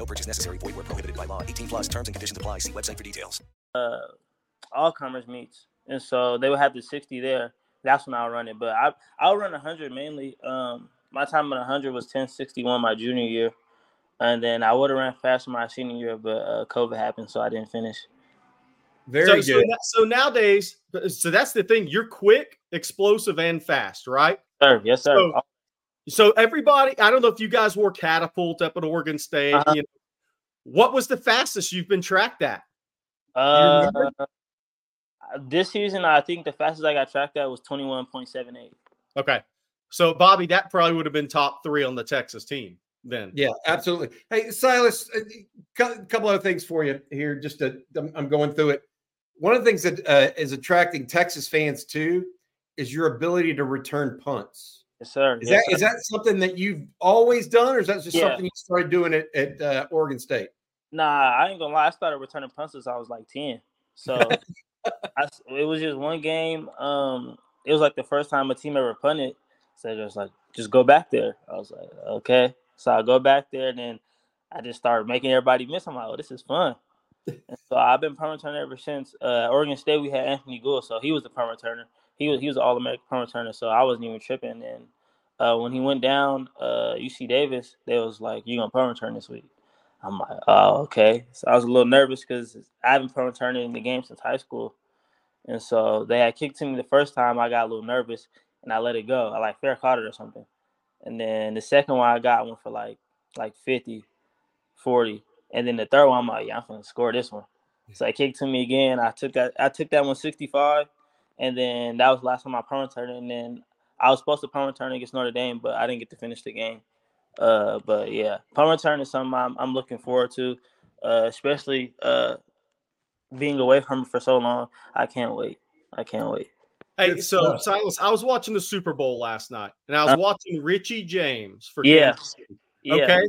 No purchase necessary. Void where prohibited by law. 18 plus terms and conditions apply. See website for details. uh, all comers meets, and so they would have the sixty there. That's when I'll run it. But I I'll run hundred mainly. Um, my time at hundred was ten sixty one my junior year, and then I would have ran faster my senior year, but uh, COVID happened, so I didn't finish. Very so, good. So, so nowadays, so that's the thing. You're quick, explosive, and fast, right? Sir, yes, sir. So, so everybody, I don't know if you guys wore catapult up at Oregon State. Uh-huh. You know, what was the fastest you've been tracked at? Uh, this season, I think the fastest I got tracked at was twenty one point seven eight. Okay, so Bobby, that probably would have been top three on the Texas team then. Yeah, absolutely. Hey, Silas, a couple other things for you here. Just to, I'm, I'm going through it. One of the things that uh, is attracting Texas fans too is your ability to return punts. Yes, sir. Is yes, that is sir. that something that you've always done, or is that just Yeah. something you started doing at, at uh, Oregon State? Nah, I ain't gonna lie. I started returning punts since I was like ten. So I it was just one game. Um, it was like the first time a team ever punted. So just like, just go back there. I was like, okay. So I go back there, and then I just started making everybody miss. I'm like, oh, this is fun. So I've been punt returner ever since. Uh, Oregon State, we had Anthony Gould, so he was the punt returner. He was he was All American punt returner, so I wasn't even tripping. And uh, when he went down, uh, UC Davis, they was like, "You gonna punt return this week?" I'm like, "Oh, okay." So I was a little nervous because I haven't punt returned in the game since high school, and so they had kicked to me the first time. I got a little nervous and I let it go. I like fair caught it or something, and then the second one I got one for like like 50, 40, and then the third one I'm like, "Yeah, I'm gonna score this one." So I kicked to me again. I took that. I took that one 65, and then that was the last time I punt returned. And then I was supposed to punt return against Notre Dame, but I didn't get to finish the game. Uh, but yeah, punt return is something I'm, I'm looking forward to, uh, especially uh, being away from it for so long. I can't wait. I can't wait. Hey, so. Silas, I was watching the Super Bowl last night, and I was Uh, watching Richie James for Yeah. Kansas City. Yeah.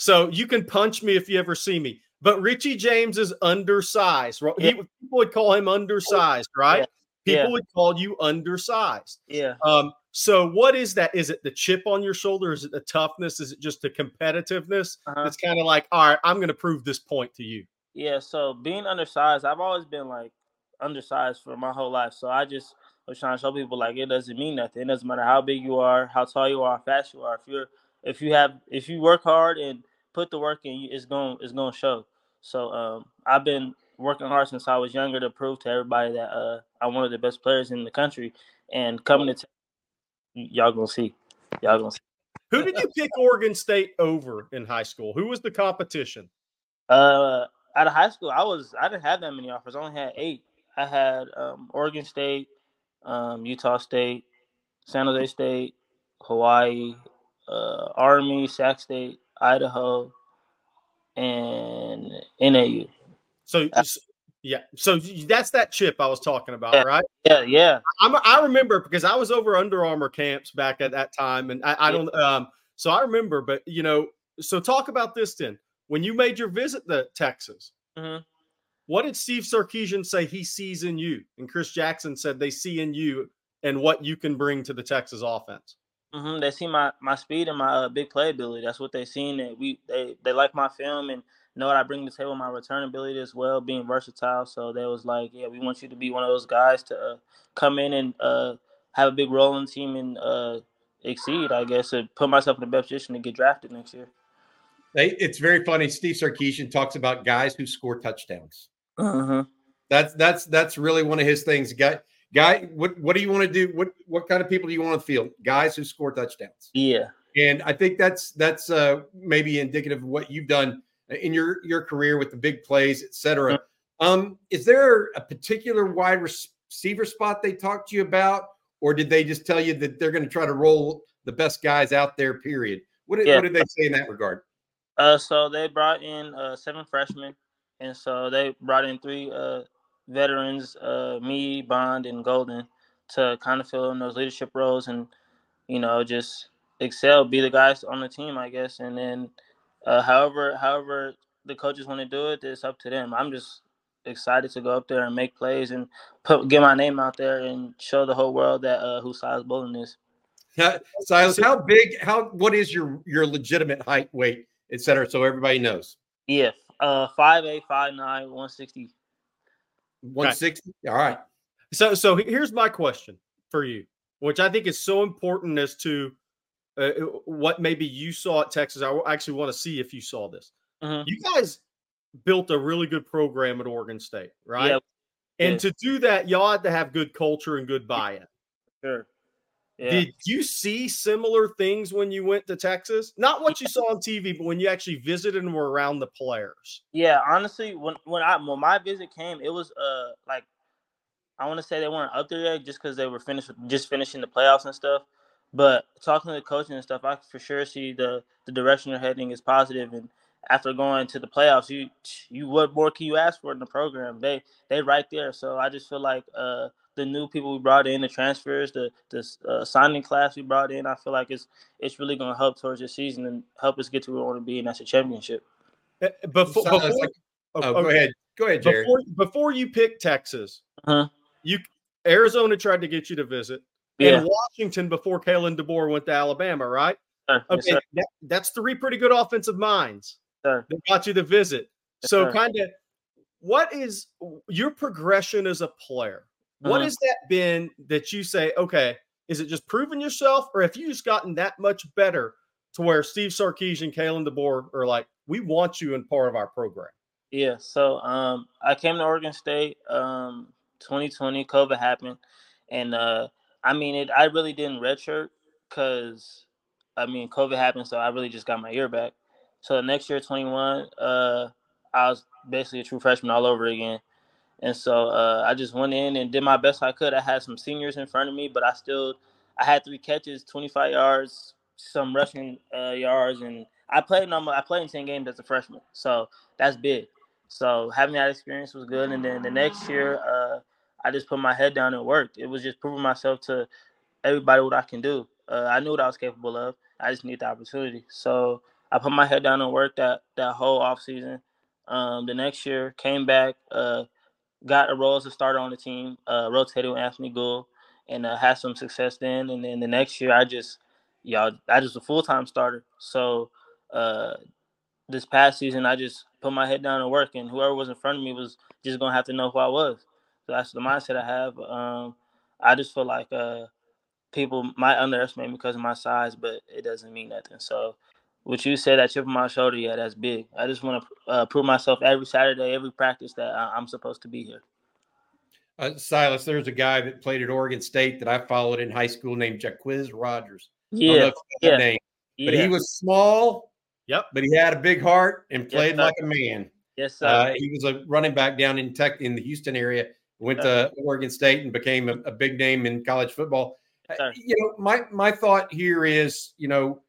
So you can punch me if you ever see me. But Richie James is undersized. Ro- He, People would call him undersized, right? Yeah. People Yeah. would call you undersized. Yeah. Um, so what is that? Is it the chip on your shoulder? Is it the toughness? Is it just the competitiveness? Uh-huh. It's kind of like, all right, I'm going to prove this point to you. Yeah, so being undersized, I've always been like undersized for my whole life. So I just was trying to show people like it doesn't mean nothing. It doesn't matter how big you are, how tall you are, how fast you are. If you're if you have if you work hard and put the work in, it's going it's going to show. So um, I've been working hard since I was younger to prove to everybody that uh, I'm one of the best players in the country. And coming to y'all gonna see, y'all gonna see. Who did you pick Oregon State over in high school? Who was the competition? Uh, out of high school, I was I didn't have that many offers. I only had eight. I had um, Oregon State, um, Utah State, San Jose State, Hawaii, uh, Army, Sac State, Idaho, and NAU. So, yeah, so that's that chip I was talking about, Yeah. right? Yeah, yeah. I'm, I remember because I was over Under Armour camps back at that time, and I, I don't. Um, so I remember, but you know, so talk about this then. When you made your visit to Texas, Mhm. what did Steve Sarkisian say he sees in you, and Chris Jackson said they see in you and what you can bring to the Texas offense? Hmm They see my my speed and my uh, big playability. That's what they seen. That we they they like my film and know what I bring to the table. My return ability as well, being versatile. So they was like, yeah, we want you to be one of those guys to uh, come in and uh, have a big role in the team and uh, exceed. I guess and put myself in the best position to get drafted next year. They, it's very funny. Steve Sarkisian talks about guys who score touchdowns. hmm That's that's that's really one of his things. Guy, guy, what what do you want to do? What what kind of people do you want to field? Guys who score touchdowns. Yeah. And I think that's that's uh, maybe indicative of what you've done in your your career with the big plays, et cetera. Um, is there a particular wide receiver spot they talked to you about, or did they just tell you that they're going to try to roll the best guys out there? Period. What did, Yeah. what did they say in that regard? Uh, so they brought in uh, seven freshmen, and so they brought in three uh, veterans, uh, me, Bond, and Golden, to kind of fill in those leadership roles and you know just excel, be the guys on the team, I guess. And then, uh, however, however the coaches want to do it, it's up to them. I'm just excited to go up there and make plays and put get my name out there and show the whole world that uh, who Silas Bolden is. Yeah, Silas, how big? How what is your your legitimate height, weight, et cetera, so everybody knows? Yeah, uh, five eight, five nine, one sixty. One sixty. All right. So so here's my question for you, which I think is so important as to uh, uh what maybe you saw at Texas. I actually want to see if you saw this. Mhm. You guys built a really good program at Oregon State, right? Yeah. And Yeah. to do that, y'all had to have good culture and good buy-in. Sure. Yeah. Did you see similar things when you went to Texas? Not what you saw on TV, but when you actually visited and were around the players. Yeah, honestly, when when I when my visit came, it was uh like I want to say they weren't up there yet, just because they were finished just finishing the playoffs and stuff. But talking to the coaching and stuff, I for sure see the the direction they're heading is positive. And after going to the playoffs, you you what more can you ask for in the program? They they right there. So I just feel like uh the new people we brought in, the transfers, the the uh, signing class we brought in, I feel like it's it's really going to help towards the season and help us get to where we want to be, and that's a championship. Before, Silas, before- like- oh, Oh, go ahead. Go ahead, Jared. Before, before you pick Texas, Uh-huh. you Arizona tried to get you to visit, Yeah, and Washington before Kalen DeBoer went to Alabama, right? sir. Yes, Okay, sir. that, that's three pretty good offensive minds sir. that got you to visit. Yes, so, kind of, what is your progression as a player? What Uh-huh. has that been that you say, okay, is it just proving yourself, or have you just gotten that much better to where Steve Sarkisian and Kalen DeBoer are like, we want you in part of our program? Yeah, so um, I came to Oregon State um, 2020. COVID happened, and uh, I mean, it. I really didn't redshirt because I mean, COVID happened, so I really just got my year back. So the next year, 21, uh, I was basically a true freshman all over again, and so uh, I just went in and did my best I could. I had some seniors in front of me, but I still I had three catches, 25 yards, some rushing uh, yards, and I played in I played in 10 games as a freshman, so that's big. So having that experience was good, and then the next year, uh, I just put my head down and worked. It was just proving myself to everybody what I can do. Uh, I knew what I was capable of. I just needed the opportunity. So I put my head down and worked that that whole off season. Um, the next year, came back, uh, got a role as a starter on the team, uh, rotated with Anthony Gould, and uh, had some success then. And then the next year, I just, y'all, I just a full time starter. So uh, this past season, I just put my head down and work, and whoever was in front of me was just gonna have to know who I was. So that's the mindset I have. Um, I just feel like uh, people might underestimate me because of my size, but it doesn't mean nothing. So, what you said, that chip on my shoulder, yeah, that's big. I just want to uh, prove myself every Saturday, every practice that I- I'm supposed to be here. Uh, Silas, there's a guy that played at Oregon State that I followed in high school named Jacquizz Rodgers. I don't know Yeah, if you know yeah, name, but yeah. he was small, Yep. but he had a big heart and played sir. like a man. yes, sir. Uh, he was a running back down in Tech in the Houston area. Went to Oregon State and became a, a big name in college football. Sir. You know, my my thought here is, you know,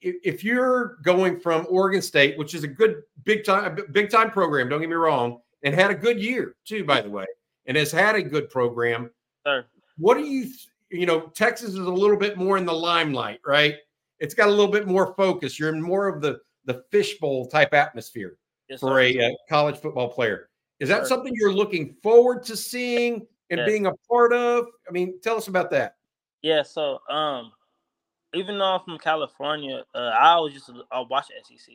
if, if you're going from Oregon State, which is a good big time big time program, don't get me wrong, and had a good year too, by the way, and has had a good program. sir. What do you, you know, Texas is a little bit more in the limelight, right? It's got a little bit more focus. You're in more of the the fishbowl type atmosphere Yes, for sir. a, uh college football player. Is that Sure. something you're looking forward to seeing and Yes. being a part of? I mean, tell us about that. Yeah, so um, even though I'm from California, uh, I always to I watch SEC.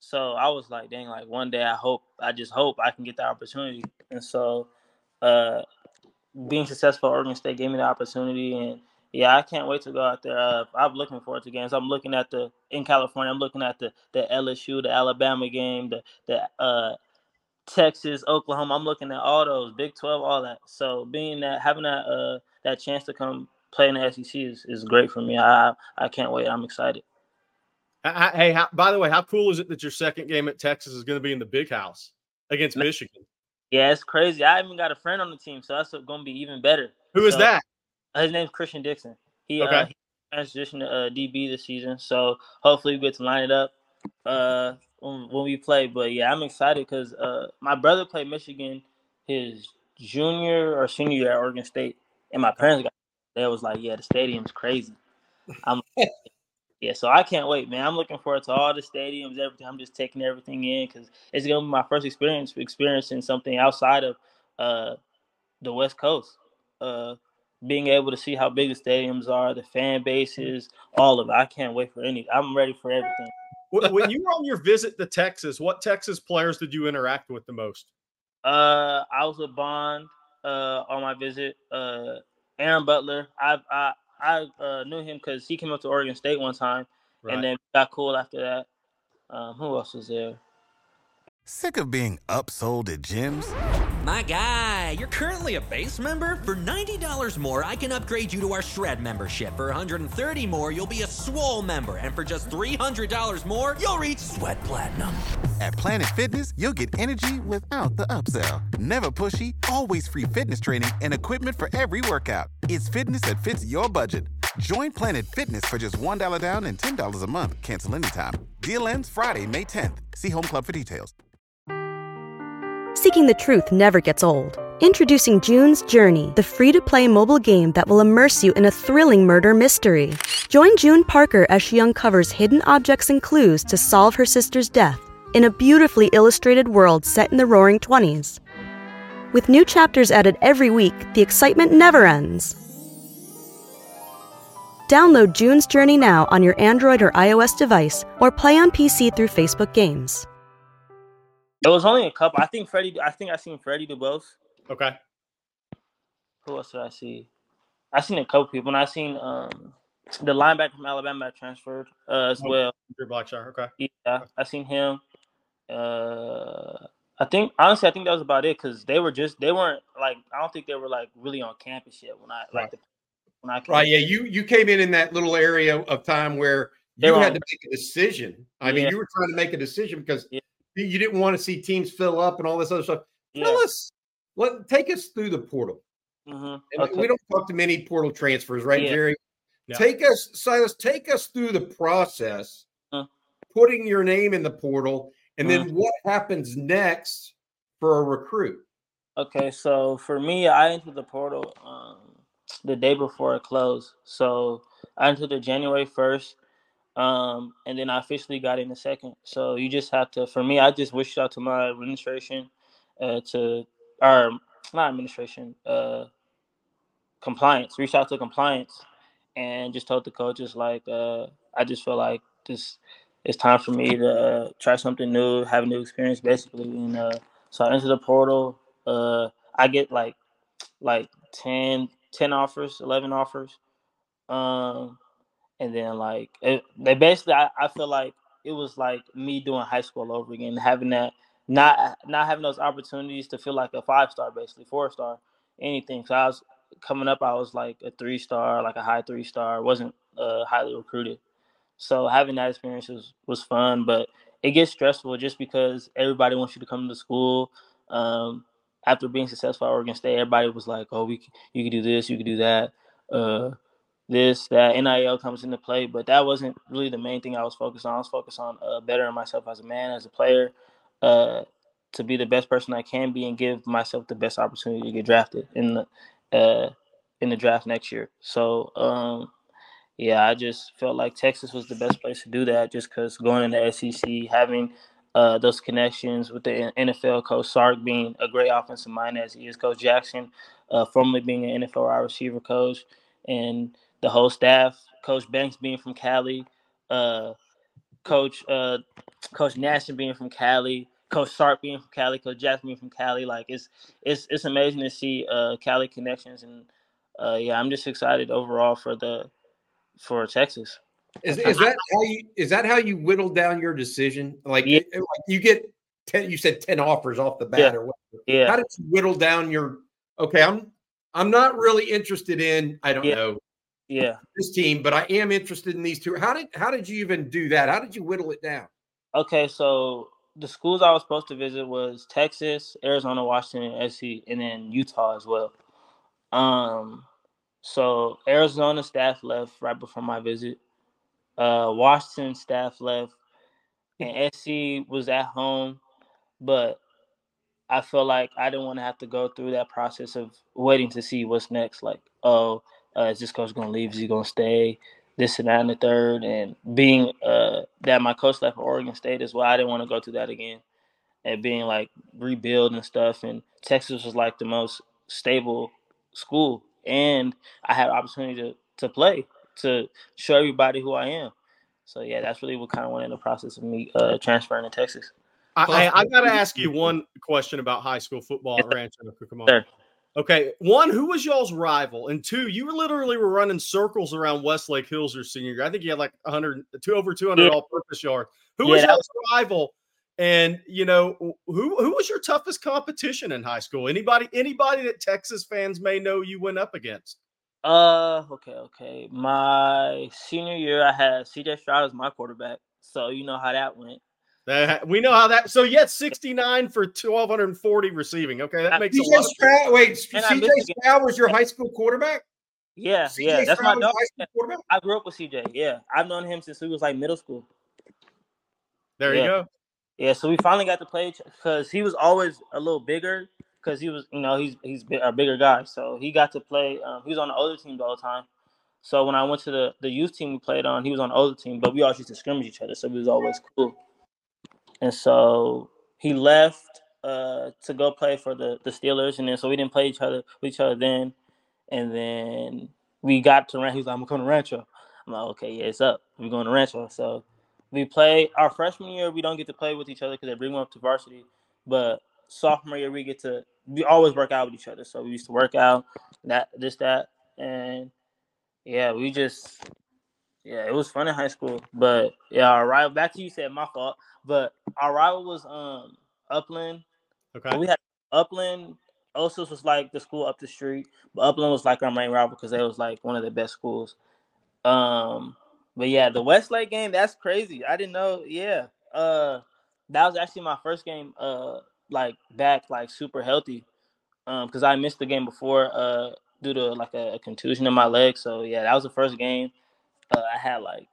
So I was like, dang, like one day I hope, I just hope I can get the opportunity. And so, uh, being successful at Oregon State gave me the opportunity, and yeah, I can't wait to go out there. Uh, I'm looking forward to games. I'm looking at the in California. I'm looking at the the LSU, the Alabama game, the the uh, Texas, Oklahoma. I'm looking at all those Big Twelve, all that. So being that having that uh that chance to come play in the SEC is, is great for me. I I can't wait. I'm excited. H- h- Hey, how, by the way, how cool is it that your second game at Texas is going to be in the big house against. Michigan? Yeah, it's crazy. I even got a friend on the team, so that's going to be even better. Who is So- that? His name's Christian Dixon. He uh, he transitioned to uh, DB this season, so hopefully we get to line it up. Uh, when, when we play. But yeah, I'm excited because uh, my brother played Michigan his junior or senior year at Oregon State, and my parents got they was like, "Yeah, the stadium's crazy." I'm yeah, so I can't wait, man. I'm looking forward to all the stadiums, everything. I'm just taking everything in because it's gonna be my first experience experiencing something outside of uh, the West Coast. Uh, being able to see how big the stadiums are, the fan bases, all of it. I can't wait for any. I'm ready for everything. when you were on your visit to Texas, what Texas players did you interact with the most? Uh, I was with Bond uh, on my visit. Uh, Aaron Butler. I I I uh, knew him because he came up to Oregon State one time, right. and then got cool after that. Um, who else was there? Sick of being upsold at gyms? My guy, you're currently a base member. For $90 more, I can upgrade you to our Shred membership. For 130 more, you'll be a Swole member. And for just $300 more, you'll reach Sweat Platinum. At Planet Fitness, you'll get energy without the upsell. Never pushy, always free fitness training and equipment for every workout. It's fitness that fits your budget. Join Planet Fitness for just $1 down and $10 a month. Cancel anytime. Deal ends Friday, May 10th. See Home Club for details. Seeking the truth never gets old. Introducing June's Journey, the free to play mobile game that will immerse you in a thrilling murder mystery. Join June Parker as she uncovers hidden objects and clues to solve her sister's death in a beautifully illustrated world set in the roaring 20s. With new chapters added every week, the excitement never ends. Download June's Journey now on your Android or iOS device or play on PC through Facebook Games. It was only a couple. I think Freddie. I think I seen Freddie DeBose. Okay. Who else did I see? I seen a couple people, and I seen um the linebacker from Alabama transferred uh, as oh, well. Drew Blackshaw. Okay. Yeah, I seen him. Uh, I think honestly, I think that was about it because they were just they weren't like I don't think they were like really on campus yet when I right. like the, when I came right. Yeah, you you came in in that little area of time where you had to make a decision. I yeah. mean, you were trying to make a decision because yeah you didn't want to see teams fill up and all this other stuff. Yeah. Tell us, let take us through the portal. Mm-hmm. Okay. We don't talk to many portal transfers, right, yeah. Gerry? Yeah. Take us, Silas, take us through the process, uh putting your name in the portal, and uh then mm-hmm. what happens next for a recruit. Okay, so for me, I entered the portal um, the day before it closed. So I entered the January first. Um, and then I officially got in the second. So you just have to, for me, I just wished out to my administration, uh, to our not administration, uh, compliance. Reached out to compliance, and just told the coaches like, uh, I just feel like this it's time for me to uh, try something new, have a new experience, basically. And uh, so I entered the portal. Uh, I get like like 10, 10 offers, eleven offers. Um, and then like it, they basically I, I feel like it was like me doing high school over again, having that not not having those opportunities to feel like a five star, basically four star, anything. So I was coming up, I was like a three star, like a high three star, wasn't uh, highly recruited. So having that experience was, was fun, but it gets stressful just because everybody wants you to come to school. Um, after being successful at Oregon State, everybody was like, "Oh, we you can do this, you can do that." Uh, this that NIL comes into play, but that wasn't really the main thing I was focused on. I was focused on uh, bettering myself as a man, as a player, uh, to be the best person I can be, and give myself the best opportunity to get drafted in the uh, in the draft next year. So um, yeah, I just felt like Texas was the best place to do that, just because going in the SEC, having uh, those connections with the NFL coach Sark being a great offensive mind as he is, Coach Jackson, uh, formerly being an NFL wide receiver coach, and the whole staff, Coach Banks being from Cali, uh, Coach uh, Coach Nash being from Cali, Coach Sark being from Cali, Coach Jackson being from Cali. Like it's it's it's amazing to see uh, Cali connections, and uh, yeah, I'm just excited overall for the for Texas. Is, is that how you is that how you whittled down your decision? Like, yeah. like you get ten, you said ten offers off the bat, yeah. or whatever. Yeah. How did you whittle down your? Okay, I'm I'm not really interested in. I don't yeah. know yeah this team, but I am interested in these two. How did how did you even do that? How did you whittle it down? Okay, so the schools I was supposed to visit was Texas, Arizona, Washington, SC, and then Utah as well. Um, so Arizona staff left right before my visit. Uh, Washington staff left and SC was at home, but I felt like I didn't want to have to go through that process of waiting to see what's next. Like, oh, uh, is this coach going to leave? Is he going to stay? This and that and the third. And being uh, that my coach left for Oregon State as well, I didn't want to go through that again. And being like rebuild and stuff. And Texas was like the most stable school. And I had opportunity to, to play, to show everybody who I am. So yeah, that's really what kind of went in the process of me uh, transferring to Texas. I, I, I got to ask you one question about high school football at Rancho Cucamonga. Sure. Okay, one, who was y'all's rival? And two, you were literally were running circles around Westlake Hills your senior year. I think you had like 100, two over 200 yeah. all-purpose yards. Who yeah, was y'all's was- rival? And you know, who who was your toughest competition in high school? Anybody anybody that Texas fans may know you went up against? Uh, okay, okay. My senior year, I had CJ Stroud as my quarterback, so you know how that went. That, we know how that. So yet 69 for 1240 receiving. Okay, that makes CJ Stroud. Wait, CJ Stroud was your high school quarterback. Yeah, CJ yeah, that's Stroud my dog. I grew up with CJ. Yeah, I've known him since he was like middle school. There yeah. you go. Yeah, so we finally got to play because he was always a little bigger because he was, you know, he's he's a bigger guy. So he got to play. Um, he was on the older teams all the time. So when I went to the the youth team we played on, he was on the older team, but we always used to scrimmage each other, so it was always cool. And so he left uh, to go play for the, the Steelers, and then so we didn't play each other with each other then. And then we got to Rancho. He's like, "I'm going to Rancho." I'm like, "Okay, yeah, it's up. We're going to Rancho." So we play our freshman year. We don't get to play with each other because they bring them up to varsity. But sophomore year, we get to. We always work out with each other. So we used to work out that this that, and yeah, we just yeah, it was fun in high school. But yeah, our rival back to you said my fault. But our rival was um Upland. Okay. we had Upland. Osos was like the school up the street, but Upland was like our main rival because it was like one of the best schools. Um, but yeah, the Westlake game, that's crazy. I didn't know. Yeah. Uh that was actually my first game uh like back like super healthy. Um, because I missed the game before uh due to like a, a contusion in my leg. So yeah, that was the first game uh, I had like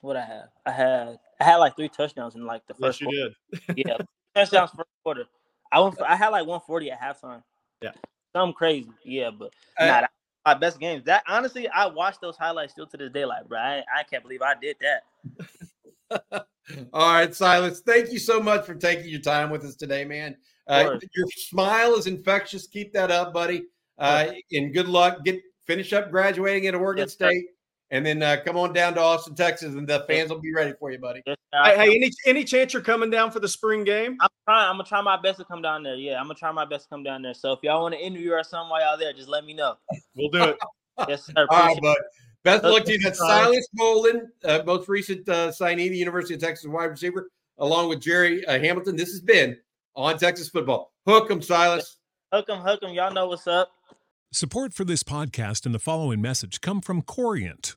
what I had. I had I had like three touchdowns in like the first. Yes, you quarter. did. yeah, touchdowns first quarter. I went. For, I had like 140 at halftime. Yeah, something crazy. Yeah, but nah, my best games. That honestly, I watch those highlights still to this day. Like, bro, I, I can't believe I did that. All right, Silas. Thank you so much for taking your time with us today, man. Uh, your smile is infectious. Keep that up, buddy. Uh, and good luck. Get finish up graduating at Oregon yes, State and then uh, come on down to Austin, Texas, and the fans will be ready for you, buddy. Yes, hey, hey, any any chance you're coming down for the spring game? I'm trying. I'm gonna try my best to come down there. Yeah, I'm gonna try my best to come down there. So if y'all want to interview or something while y'all there, just let me know. We'll do it. yes, sir. All right, bud. Best of luck to you. That's Silas Bolden, uh, most recent uh, signee, the University of Texas wide receiver, along with Gerry uh, Hamilton. This has been on Texas football. Hook 'em, Silas. Hook 'em, hook 'em. Y'all know what's up. Support for this podcast and the following message come from Corient.